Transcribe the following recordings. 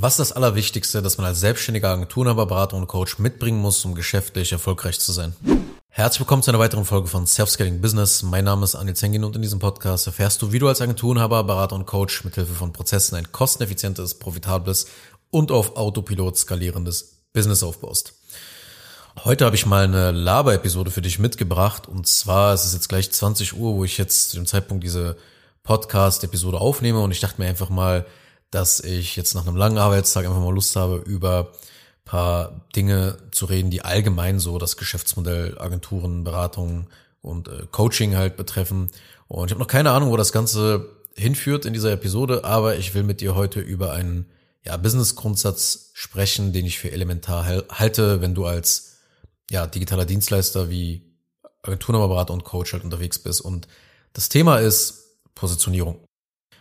Was ist das Allerwichtigste, das man als selbstständiger Agenturhaber, Berater und Coach mitbringen muss, um geschäftlich erfolgreich zu sein? Herzlich willkommen zu einer weiteren Folge von Self-Scaling Business. Mein Name ist Anil Zengin und in diesem Podcast erfährst du, wie du als Agenturenhaber, Berater und Coach mithilfe von Prozessen ein kosteneffizientes, profitables und auf Autopilot skalierendes Business aufbaust. Heute habe ich mal eine Laber-Episode für dich mitgebracht und zwar ist es jetzt gleich 20 Uhr, wo ich jetzt zu dem Zeitpunkt diese Podcast-Episode aufnehme und ich dachte mir einfach mal, dass ich jetzt nach einem langen Arbeitstag einfach mal Lust habe, über paar Dinge zu reden, die allgemein so das Geschäftsmodell Agenturen, Beratungen und äh, Coaching halt betreffen. Und ich habe noch keine Ahnung, wo das Ganze hinführt in dieser Episode, aber ich will mit dir heute über einen ja, Business-Grundsatz sprechen, den ich für elementar halte, wenn du als ja, digitaler Dienstleister wie Agenturberater und Coach halt unterwegs bist. Und das Thema ist Positionierung.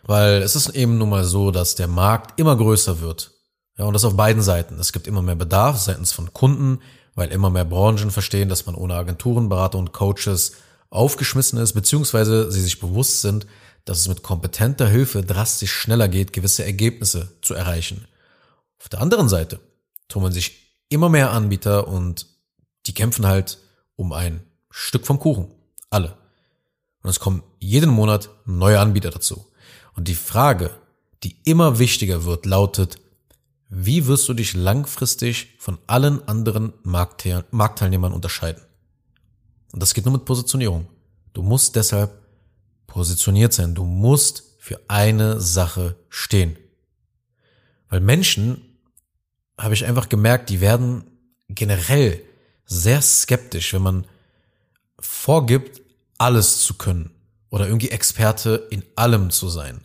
Weil es ist eben nun mal so, dass der Markt immer größer wird. Ja, und das auf beiden Seiten. Es gibt immer mehr Bedarf seitens von Kunden, weil immer mehr Branchen verstehen, dass man ohne Agenturen, Berater und Coaches aufgeschmissen ist, beziehungsweise sie sich bewusst sind, dass es mit kompetenter Hilfe drastisch schneller geht, gewisse Ergebnisse zu erreichen. Auf der anderen Seite tummeln sich immer mehr Anbieter und die kämpfen halt um ein Stück vom Kuchen. Alle. Und es kommen jeden Monat neue Anbieter dazu. Und die Frage, die immer wichtiger wird, lautet, wie wirst du dich langfristig von allen anderen Marktteilnehmern unterscheiden? Und das geht nur mit Positionierung. Du musst deshalb positioniert sein. Du musst für eine Sache stehen. Weil Menschen, habe ich einfach gemerkt, die werden generell sehr skeptisch, wenn man vorgibt, alles zu können oder irgendwie Experte in allem zu sein.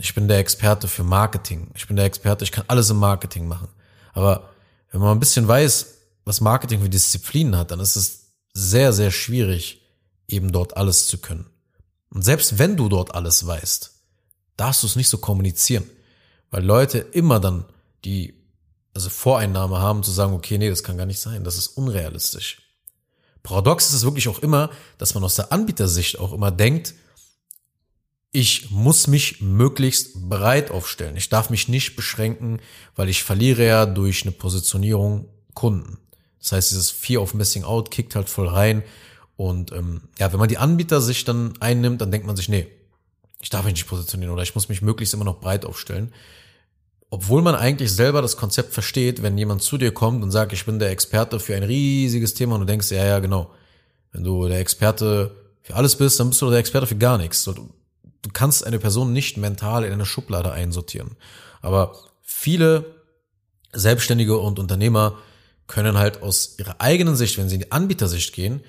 Ich bin der Experte für Marketing. Ich bin der Experte, ich kann alles im Marketing machen. Aber wenn man ein bisschen weiß, was Marketing für Disziplinen hat, dann ist es sehr, sehr schwierig, eben dort alles zu können. Und selbst wenn du dort alles weißt, darfst du es nicht so kommunizieren. Weil Leute immer dann die also Voreinnahme haben zu sagen, okay, nee, das kann gar nicht sein, das ist unrealistisch. Paradox ist es wirklich auch immer, dass man aus der Anbietersicht auch immer denkt, ich muss mich möglichst breit aufstellen. Ich darf mich nicht beschränken, weil ich verliere ja durch eine Positionierung Kunden. Das heißt, dieses Fear of Missing Out kickt halt voll rein. Und ähm, ja, wenn man die Anbieter sich dann einnimmt, dann denkt man sich, nee, ich darf mich nicht positionieren oder ich muss mich möglichst immer noch breit aufstellen. Obwohl man eigentlich selber das Konzept versteht, wenn jemand zu dir kommt und sagt, ich bin der Experte für ein riesiges Thema und du denkst, ja, ja, genau. Wenn du der Experte für alles bist, dann bist du der Experte für gar nichts du kannst eine Person nicht mental in eine Schublade einsortieren. Aber viele Selbstständige und Unternehmer können halt aus ihrer eigenen Sicht, wenn sie in die Anbietersicht gehen,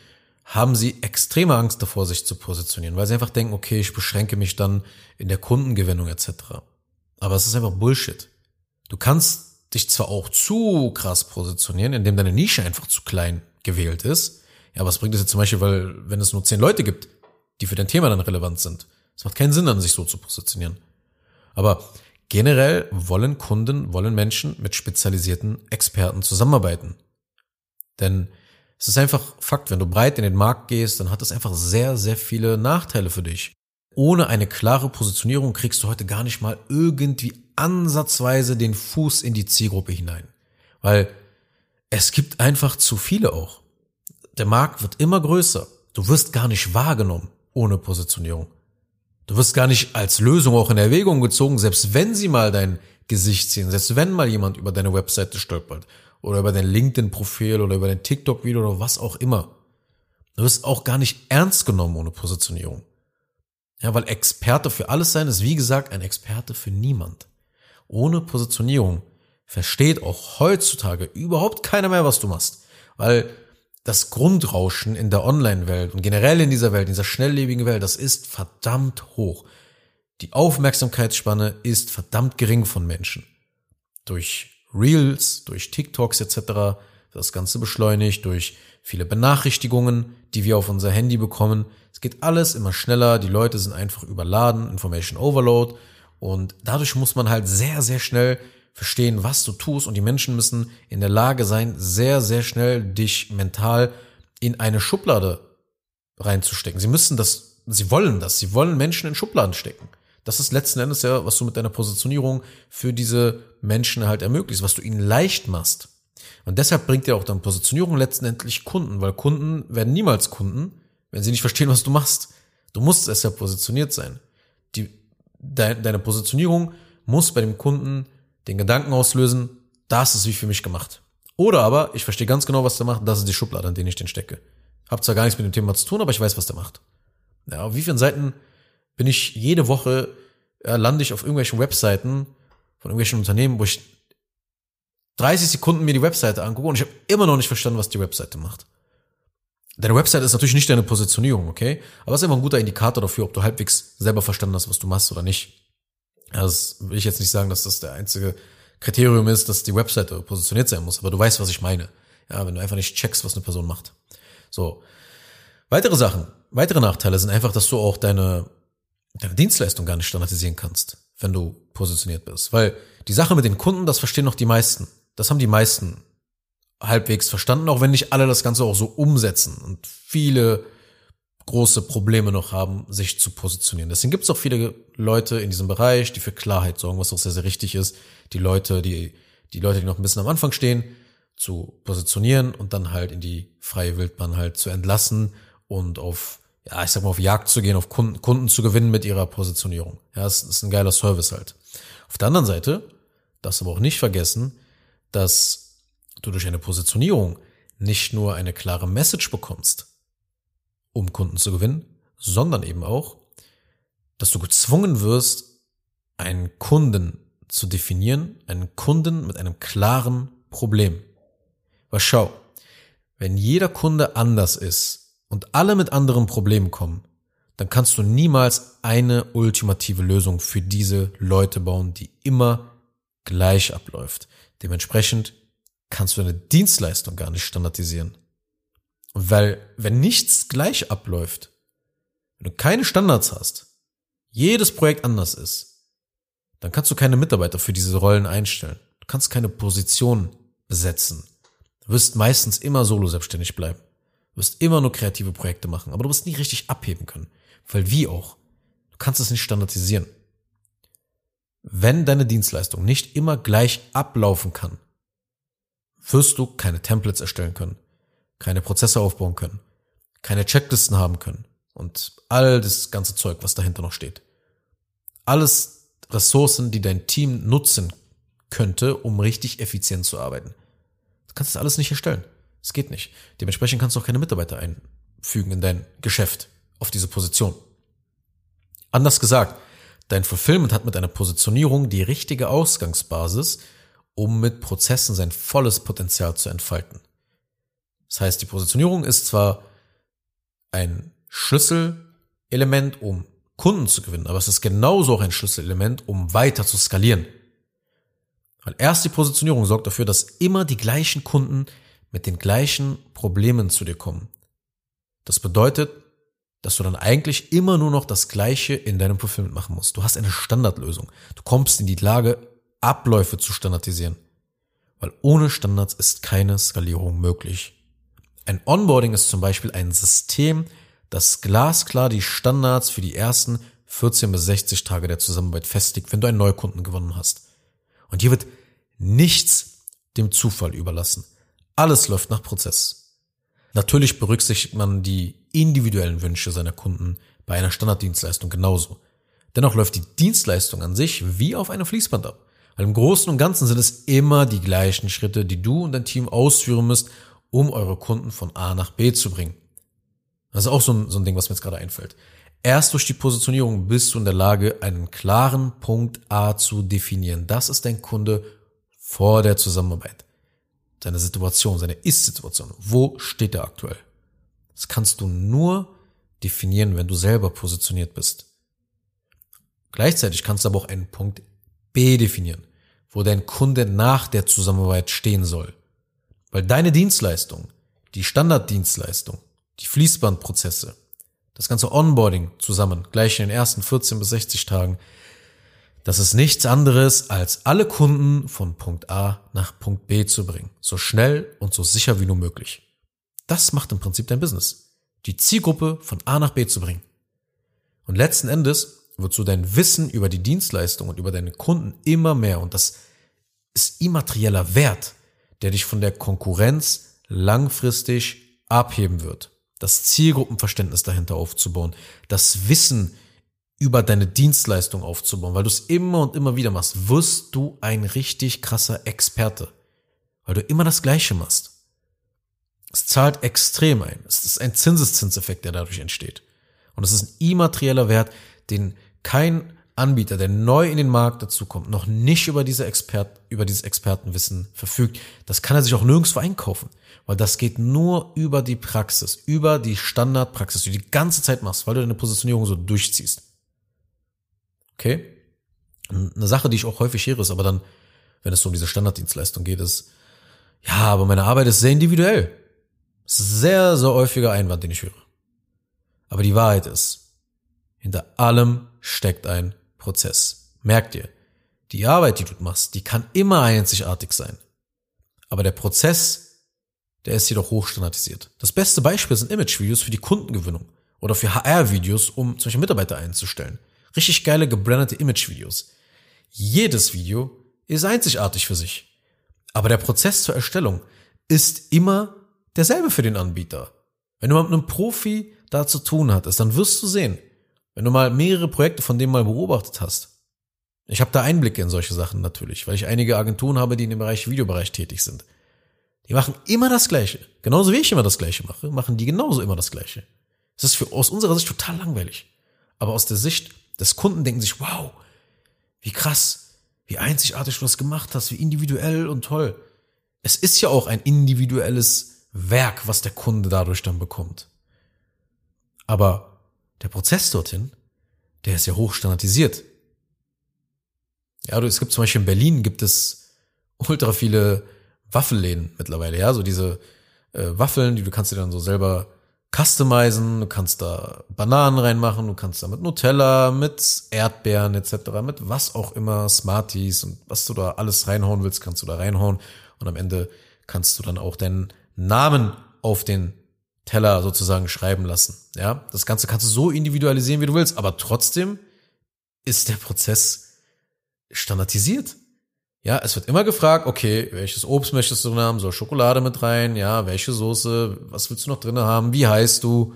haben sie extreme Angst davor, sich zu positionieren, weil sie einfach denken, okay, ich beschränke mich dann in der Kundengewinnung etc. Aber es ist einfach Bullshit. Du kannst dich zwar auch zu krass positionieren, indem deine Nische einfach zu klein gewählt ist, ja, was bringt es jetzt zum Beispiel, weil wenn es nur zehn Leute gibt, die für dein Thema dann relevant sind, es macht keinen Sinn, dann sich so zu positionieren. Aber generell wollen Kunden, wollen Menschen mit spezialisierten Experten zusammenarbeiten. Denn es ist einfach Fakt, wenn du breit in den Markt gehst, dann hat das einfach sehr, sehr viele Nachteile für dich. Ohne eine klare Positionierung kriegst du heute gar nicht mal irgendwie ansatzweise den Fuß in die Zielgruppe hinein. Weil es gibt einfach zu viele auch. Der Markt wird immer größer. Du wirst gar nicht wahrgenommen ohne Positionierung. Du wirst gar nicht als Lösung auch in Erwägung gezogen, selbst wenn sie mal dein Gesicht sehen, selbst wenn mal jemand über deine Webseite stolpert oder über dein LinkedIn-Profil oder über dein TikTok-Video oder was auch immer. Du wirst auch gar nicht ernst genommen ohne Positionierung. Ja, weil Experte für alles sein ist, wie gesagt, ein Experte für niemand. Ohne Positionierung versteht auch heutzutage überhaupt keiner mehr, was du machst. Weil das Grundrauschen in der Online-Welt und generell in dieser Welt, in dieser schnelllebigen Welt, das ist verdammt hoch. Die Aufmerksamkeitsspanne ist verdammt gering von Menschen. Durch Reels, durch TikToks etc. das Ganze beschleunigt, durch viele Benachrichtigungen, die wir auf unser Handy bekommen. Es geht alles immer schneller, die Leute sind einfach überladen, Information Overload und dadurch muss man halt sehr, sehr schnell verstehen, was du tust und die Menschen müssen in der Lage sein, sehr, sehr schnell dich mental in eine Schublade reinzustecken. Sie müssen das, sie wollen das, sie wollen Menschen in Schubladen stecken. Das ist letzten Endes ja, was du mit deiner Positionierung für diese Menschen halt ermöglicht, was du ihnen leicht machst. Und deshalb bringt dir auch dann Positionierung letztendlich Kunden, weil Kunden werden niemals Kunden, wenn sie nicht verstehen, was du machst. Du musst deshalb positioniert sein. Die, de, deine Positionierung muss bei dem Kunden den Gedanken auslösen, das ist wie für mich gemacht. Oder aber, ich verstehe ganz genau, was der macht, das ist die Schublade, an der ich den stecke. Hab zwar gar nichts mit dem Thema zu tun, aber ich weiß, was der macht. Ja, auf wie vielen Seiten bin ich jede Woche, äh, lande ich auf irgendwelchen Webseiten von irgendwelchen Unternehmen, wo ich 30 Sekunden mir die Webseite angucke und ich habe immer noch nicht verstanden, was die Webseite macht. Deine Webseite ist natürlich nicht deine Positionierung, okay? Aber es ist einfach ein guter Indikator dafür, ob du halbwegs selber verstanden hast, was du machst oder nicht. Also das will ich jetzt nicht sagen, dass das der einzige Kriterium ist, dass die Webseite positioniert sein muss, aber du weißt, was ich meine. Ja, wenn du einfach nicht checkst, was eine Person macht. So. Weitere Sachen, weitere Nachteile sind einfach, dass du auch deine, deine Dienstleistung gar nicht standardisieren kannst, wenn du positioniert bist. Weil die Sache mit den Kunden, das verstehen noch die meisten. Das haben die meisten halbwegs verstanden, auch wenn nicht alle das Ganze auch so umsetzen und viele große Probleme noch haben, sich zu positionieren. Deswegen gibt es auch viele Leute in diesem Bereich, die für Klarheit sorgen, was auch sehr, sehr richtig ist. Die Leute, die, die Leute, die noch ein bisschen am Anfang stehen, zu positionieren und dann halt in die freie Wildbahn halt zu entlassen und auf, ja, ich sag mal, auf Jagd zu gehen, auf Kunden, Kunden zu gewinnen mit ihrer Positionierung. Ja, das ist ein geiler Service halt. Auf der anderen Seite, darfst aber auch nicht vergessen, dass du durch eine Positionierung nicht nur eine klare Message bekommst, um Kunden zu gewinnen, sondern eben auch, dass du gezwungen wirst, einen Kunden zu definieren, einen Kunden mit einem klaren Problem. Weil schau, wenn jeder Kunde anders ist und alle mit anderen Problemen kommen, dann kannst du niemals eine ultimative Lösung für diese Leute bauen, die immer gleich abläuft. Dementsprechend kannst du deine Dienstleistung gar nicht standardisieren. Weil wenn nichts gleich abläuft, wenn du keine Standards hast, jedes Projekt anders ist, dann kannst du keine Mitarbeiter für diese Rollen einstellen. Du kannst keine Position besetzen. Du wirst meistens immer solo selbstständig bleiben. Du wirst immer nur kreative Projekte machen, aber du wirst nie richtig abheben können. Weil wie auch? Du kannst es nicht standardisieren. Wenn deine Dienstleistung nicht immer gleich ablaufen kann, wirst du keine Templates erstellen können keine Prozesse aufbauen können, keine Checklisten haben können und all das ganze Zeug, was dahinter noch steht. Alles Ressourcen, die dein Team nutzen könnte, um richtig effizient zu arbeiten. Du kannst das alles nicht erstellen. Es geht nicht. Dementsprechend kannst du auch keine Mitarbeiter einfügen in dein Geschäft auf diese Position. Anders gesagt, dein Fulfillment hat mit einer Positionierung die richtige Ausgangsbasis, um mit Prozessen sein volles Potenzial zu entfalten. Das heißt, die Positionierung ist zwar ein Schlüsselelement, um Kunden zu gewinnen, aber es ist genauso auch ein Schlüsselelement, um weiter zu skalieren. Weil erst die Positionierung sorgt dafür, dass immer die gleichen Kunden mit den gleichen Problemen zu dir kommen. Das bedeutet, dass du dann eigentlich immer nur noch das Gleiche in deinem Fulfillment machen musst. Du hast eine Standardlösung. Du kommst in die Lage, Abläufe zu standardisieren. Weil ohne Standards ist keine Skalierung möglich. Ein Onboarding ist zum Beispiel ein System, das glasklar die Standards für die ersten 14 bis 60 Tage der Zusammenarbeit festlegt, wenn du einen Neukunden gewonnen hast. Und hier wird nichts dem Zufall überlassen. Alles läuft nach Prozess. Natürlich berücksichtigt man die individuellen Wünsche seiner Kunden bei einer Standarddienstleistung genauso. Dennoch läuft die Dienstleistung an sich wie auf einem Fließband ab. Weil im Großen und Ganzen sind es immer die gleichen Schritte, die du und dein Team ausführen müsst, um eure Kunden von A nach B zu bringen. Das ist auch so ein, so ein Ding, was mir jetzt gerade einfällt. Erst durch die Positionierung bist du in der Lage, einen klaren Punkt A zu definieren. Das ist dein Kunde vor der Zusammenarbeit. Seine Situation, seine Ist-Situation. Wo steht er aktuell? Das kannst du nur definieren, wenn du selber positioniert bist. Gleichzeitig kannst du aber auch einen Punkt B definieren, wo dein Kunde nach der Zusammenarbeit stehen soll. Weil deine Dienstleistung, die Standarddienstleistung, die Fließbandprozesse, das ganze Onboarding zusammen, gleich in den ersten 14 bis 60 Tagen, das ist nichts anderes, als alle Kunden von Punkt A nach Punkt B zu bringen. So schnell und so sicher wie nur möglich. Das macht im Prinzip dein Business. Die Zielgruppe von A nach B zu bringen. Und letzten Endes wird so dein Wissen über die Dienstleistung und über deine Kunden immer mehr. Und das ist immaterieller Wert, der dich von der Konkurrenz langfristig abheben wird. Das Zielgruppenverständnis dahinter aufzubauen, das Wissen über deine Dienstleistung aufzubauen, weil du es immer und immer wieder machst, wirst du ein richtig krasser Experte, weil du immer das Gleiche machst. Es zahlt extrem ein. Es ist ein Zinseszinseffekt, der dadurch entsteht. Und es ist ein immaterieller Wert, den kein Anbieter, der neu in den Markt dazukommt, noch nicht über diese Expert, über dieses Expertenwissen verfügt. Das kann er sich auch nirgendwo einkaufen, weil das geht nur über die Praxis, über die Standardpraxis, die du die ganze Zeit machst, weil du deine Positionierung so durchziehst. Okay? Eine Sache, die ich auch häufig höre, ist aber dann, wenn es so um diese Standarddienstleistung geht, ist, ja, aber meine Arbeit ist sehr individuell. Sehr, sehr häufiger Einwand, den ich höre. Aber die Wahrheit ist, hinter allem steckt ein Prozess. Merk dir, die Arbeit, die du machst, die kann immer einzigartig sein. Aber der Prozess, der ist jedoch hochstandardisiert. Das beste Beispiel sind Imagevideos für die Kundengewinnung oder für HR-Videos, um Beispiel Mitarbeiter einzustellen. Richtig geile gebrandete Imagevideos. Jedes Video ist einzigartig für sich. Aber der Prozess zur Erstellung ist immer derselbe für den Anbieter. Wenn du mit einem Profi da zu tun hattest, dann wirst du sehen, wenn du mal mehrere Projekte von dem mal beobachtet hast. Ich habe da Einblicke in solche Sachen natürlich, weil ich einige Agenturen habe, die in dem Bereich Videobereich tätig sind. Die machen immer das Gleiche. Genauso wie ich immer das Gleiche mache, machen die genauso immer das Gleiche. Es ist für, aus unserer Sicht total langweilig. Aber aus der Sicht des Kunden denken sich, wow, wie krass, wie einzigartig du das gemacht hast, wie individuell und toll. Es ist ja auch ein individuelles Werk, was der Kunde dadurch dann bekommt. Aber der Prozess dorthin, der ist ja hochstandardisiert. Ja, du, es gibt zum Beispiel in Berlin gibt es ultra viele Waffelläden mittlerweile, ja, so diese äh, Waffeln, die du kannst dir dann so selber customizen, du kannst da Bananen reinmachen, du kannst da mit Nutella, mit Erdbeeren etc., mit was auch immer, Smarties und was du da alles reinhauen willst, kannst du da reinhauen und am Ende kannst du dann auch deinen Namen auf den Teller sozusagen schreiben lassen. Ja, das Ganze kannst du so individualisieren, wie du willst, aber trotzdem ist der Prozess standardisiert. Ja, es wird immer gefragt, okay, welches Obst möchtest du haben? Soll Schokolade mit rein? Ja, welche Soße? Was willst du noch drin haben? Wie heißt du?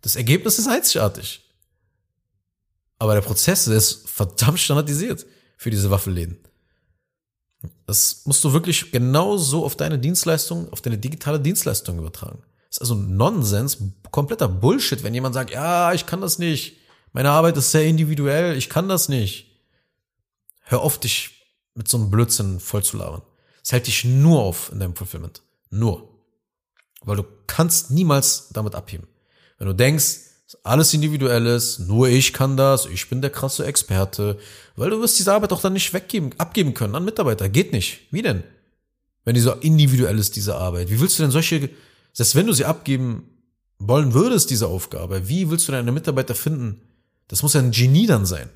Das Ergebnis ist einzigartig. Aber der Prozess ist verdammt standardisiert für diese Waffelläden. Das musst du wirklich genau so auf deine Dienstleistung, auf deine digitale Dienstleistung übertragen. Das ist also Nonsens, kompletter Bullshit, wenn jemand sagt, ja, ich kann das nicht. Meine Arbeit ist sehr individuell, ich kann das nicht. Hör auf, dich mit so einem Blödsinn voll zu labern. Es hält dich nur auf in deinem Fulfillment. Nur. Weil du kannst niemals damit abheben. Wenn du denkst, alles individuelles, nur ich kann das, ich bin der krasse Experte, weil du wirst diese Arbeit auch dann nicht weggeben, abgeben können an Mitarbeiter. Geht nicht. Wie denn? Wenn die so individuell ist, diese Arbeit. Wie willst du denn solche, selbst wenn du sie abgeben wollen würdest, diese Aufgabe, wie willst du deine Mitarbeiter finden? Das muss ja ein Genie dann sein.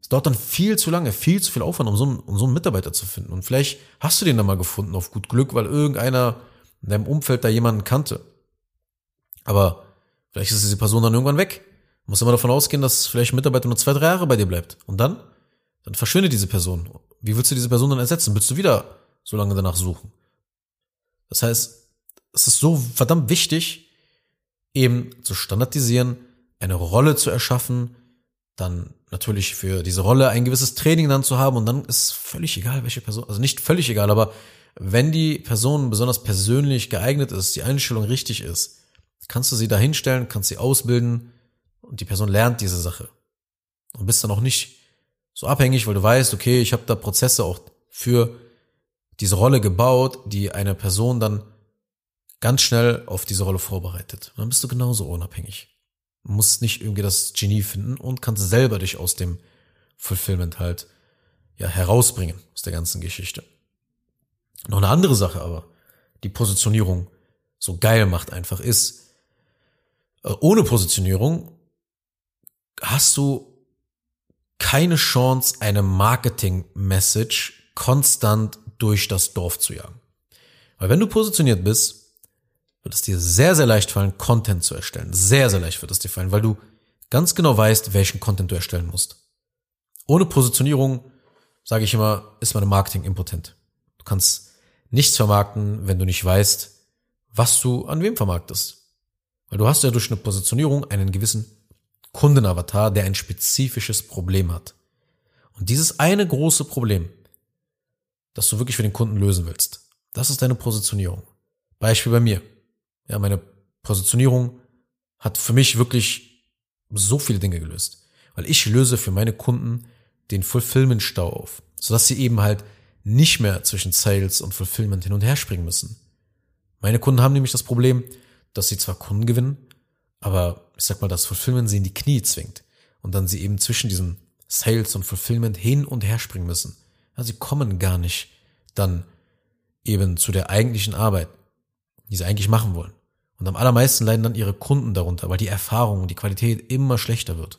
Es dauert dann viel zu lange, viel zu viel Aufwand, um so, einen, um so einen Mitarbeiter zu finden. Und vielleicht hast du den dann mal gefunden auf gut Glück, weil irgendeiner in deinem Umfeld da jemanden kannte. Aber vielleicht ist diese Person dann irgendwann weg. Du musst immer davon ausgehen, dass vielleicht ein Mitarbeiter nur zwei, drei Jahre bei dir bleibt. Und dann? Dann verschwindet diese Person. Wie willst du diese Person dann ersetzen? Willst du wieder so lange danach suchen? Das heißt, es ist so verdammt wichtig, eben zu standardisieren, eine Rolle zu erschaffen, dann natürlich für diese Rolle ein gewisses Training dann zu haben und dann ist völlig egal, welche Person, also nicht völlig egal, aber wenn die Person besonders persönlich geeignet ist, die Einstellung richtig ist, kannst du sie da hinstellen, kannst sie ausbilden und die Person lernt diese Sache. Und bist dann auch nicht so abhängig, weil du weißt, okay, ich habe da Prozesse auch für diese Rolle gebaut, die eine Person dann ganz schnell auf diese Rolle vorbereitet. Und dann bist du genauso unabhängig musst nicht irgendwie das Genie finden und kannst selber dich aus dem Fulfillment halt ja herausbringen aus der ganzen Geschichte. Noch eine andere Sache aber, die Positionierung so geil macht einfach ist, ohne Positionierung hast du keine Chance, eine Marketing-Message konstant durch das Dorf zu jagen. Weil wenn du positioniert bist, wird es dir sehr, sehr leicht fallen, Content zu erstellen. Sehr, sehr leicht wird es dir fallen, weil du ganz genau weißt, welchen Content du erstellen musst. Ohne Positionierung, sage ich immer, ist meine Marketing impotent. Du kannst nichts vermarkten, wenn du nicht weißt, was du an wem vermarktest. Weil du hast ja durch eine Positionierung einen gewissen Kundenavatar, der ein spezifisches Problem hat. Und dieses eine große Problem, das du wirklich für den Kunden lösen willst, das ist deine Positionierung. Beispiel bei mir. Ja, meine Positionierung hat für mich wirklich so viele Dinge gelöst. Weil ich löse für meine Kunden den Fulfillment-Stau auf, sodass sie eben halt nicht mehr zwischen Sales und Fulfillment hin und her springen müssen. Meine Kunden haben nämlich das Problem, dass sie zwar Kunden gewinnen, aber ich sag mal, das Fulfillment sie in die Knie zwingt und dann sie eben zwischen diesem Sales und Fulfillment hin und her springen müssen. Ja, sie kommen gar nicht dann eben zu der eigentlichen Arbeit, die sie eigentlich machen wollen. Und am allermeisten leiden dann ihre Kunden darunter, weil die Erfahrung und die Qualität immer schlechter wird.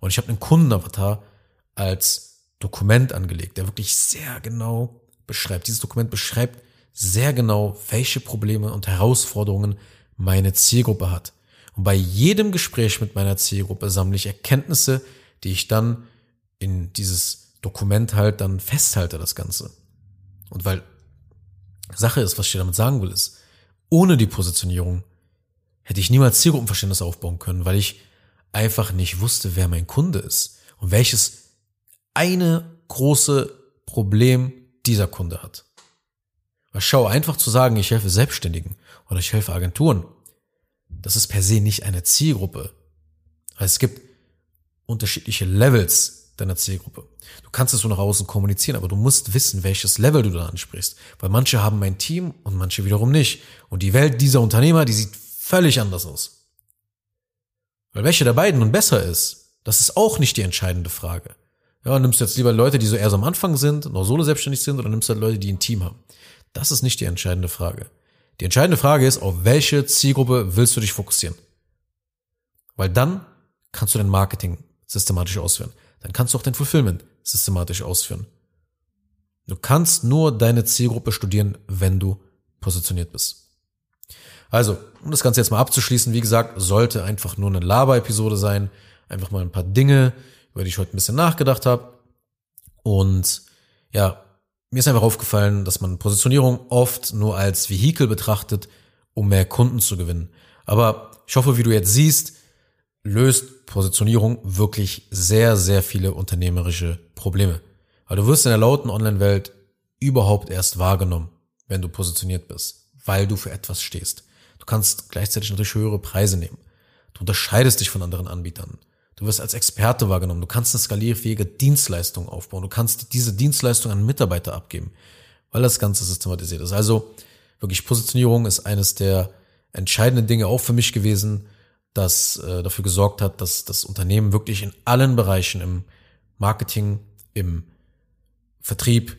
Und ich habe einen Kundenavatar als Dokument angelegt, der wirklich sehr genau beschreibt. Dieses Dokument beschreibt sehr genau, welche Probleme und Herausforderungen meine Zielgruppe hat. Und bei jedem Gespräch mit meiner Zielgruppe sammle ich Erkenntnisse, die ich dann in dieses Dokument halt dann festhalte, das Ganze. Und weil Sache ist, was ich damit sagen will, ist, ohne die Positionierung hätte ich niemals Zielgruppenverständnis aufbauen können, weil ich einfach nicht wusste, wer mein Kunde ist und welches eine große Problem dieser Kunde hat. Schau, einfach zu sagen, ich helfe Selbstständigen oder ich helfe Agenturen, das ist per se nicht eine Zielgruppe. Weil es gibt unterschiedliche Levels deiner Zielgruppe. Du kannst es so nach außen kommunizieren, aber du musst wissen, welches Level du da ansprichst. Weil manche haben ein Team und manche wiederum nicht. Und die Welt dieser Unternehmer, die sieht völlig anders aus. Weil welche der beiden nun besser ist, das ist auch nicht die entscheidende Frage. Ja, nimmst du jetzt lieber Leute, die so eher so am Anfang sind, noch solo selbstständig sind, oder nimmst du halt Leute, die ein Team haben? Das ist nicht die entscheidende Frage. Die entscheidende Frage ist, auf welche Zielgruppe willst du dich fokussieren? Weil dann kannst du dein Marketing systematisch ausführen. Dann kannst du auch dein Fulfillment systematisch ausführen. Du kannst nur deine Zielgruppe studieren, wenn du positioniert bist. Also, um das Ganze jetzt mal abzuschließen, wie gesagt, sollte einfach nur eine Laber-Episode sein. Einfach mal ein paar Dinge, über die ich heute ein bisschen nachgedacht habe. Und ja, mir ist einfach aufgefallen, dass man Positionierung oft nur als Vehikel betrachtet, um mehr Kunden zu gewinnen. Aber ich hoffe, wie du jetzt siehst, löst Positionierung wirklich sehr, sehr viele unternehmerische Probleme. Weil du wirst in der lauten Online-Welt überhaupt erst wahrgenommen, wenn du positioniert bist, weil du für etwas stehst. Du kannst gleichzeitig natürlich höhere Preise nehmen. Du unterscheidest dich von anderen Anbietern. Du wirst als Experte wahrgenommen. Du kannst eine skalierfähige Dienstleistung aufbauen. Du kannst diese Dienstleistung an Mitarbeiter abgeben, weil das Ganze systematisiert ist. Also wirklich Positionierung ist eines der entscheidenden Dinge auch für mich gewesen, das äh, dafür gesorgt hat, dass das Unternehmen wirklich in allen Bereichen im Marketing, im Vertrieb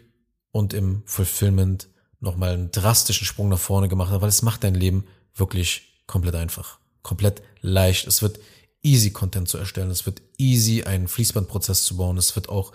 und im Fulfillment nochmal einen drastischen Sprung nach vorne gemacht hat, weil es macht dein Leben wirklich komplett einfach, komplett leicht. Es wird easy Content zu erstellen. Es wird easy einen Fließbandprozess zu bauen. Es wird auch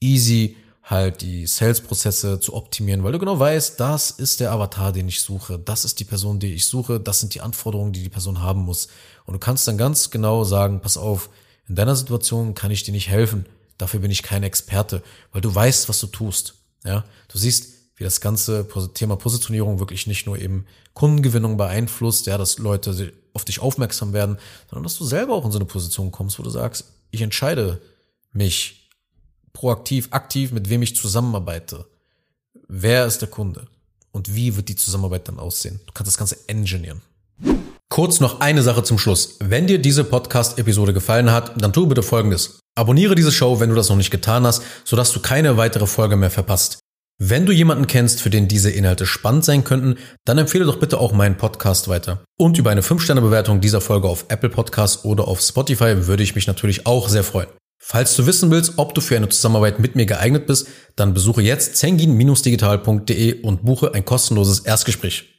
easy halt die Sales-Prozesse zu optimieren, weil du genau weißt, das ist der Avatar, den ich suche. Das ist die Person, die ich suche. Das sind die Anforderungen, die die Person haben muss. Und du kannst dann ganz genau sagen, pass auf, in deiner Situation kann ich dir nicht helfen. Dafür bin ich kein Experte, weil du weißt, was du tust. Ja, du siehst, wie das ganze Thema Positionierung wirklich nicht nur eben Kundengewinnung beeinflusst, ja, dass Leute auf dich aufmerksam werden, sondern dass du selber auch in so eine Position kommst, wo du sagst, ich entscheide mich proaktiv, aktiv, mit wem ich zusammenarbeite. Wer ist der Kunde? Und wie wird die Zusammenarbeit dann aussehen? Du kannst das Ganze engineeren. Kurz noch eine Sache zum Schluss. Wenn dir diese Podcast-Episode gefallen hat, dann tu bitte Folgendes. Abonniere diese Show, wenn du das noch nicht getan hast, sodass du keine weitere Folge mehr verpasst. Wenn du jemanden kennst, für den diese Inhalte spannend sein könnten, dann empfehle doch bitte auch meinen Podcast weiter. Und über eine 5-Sterne-Bewertung dieser Folge auf Apple Podcasts oder auf Spotify würde ich mich natürlich auch sehr freuen. Falls du wissen willst, ob du für eine Zusammenarbeit mit mir geeignet bist, dann besuche jetzt zengin-digital.de und buche ein kostenloses Erstgespräch.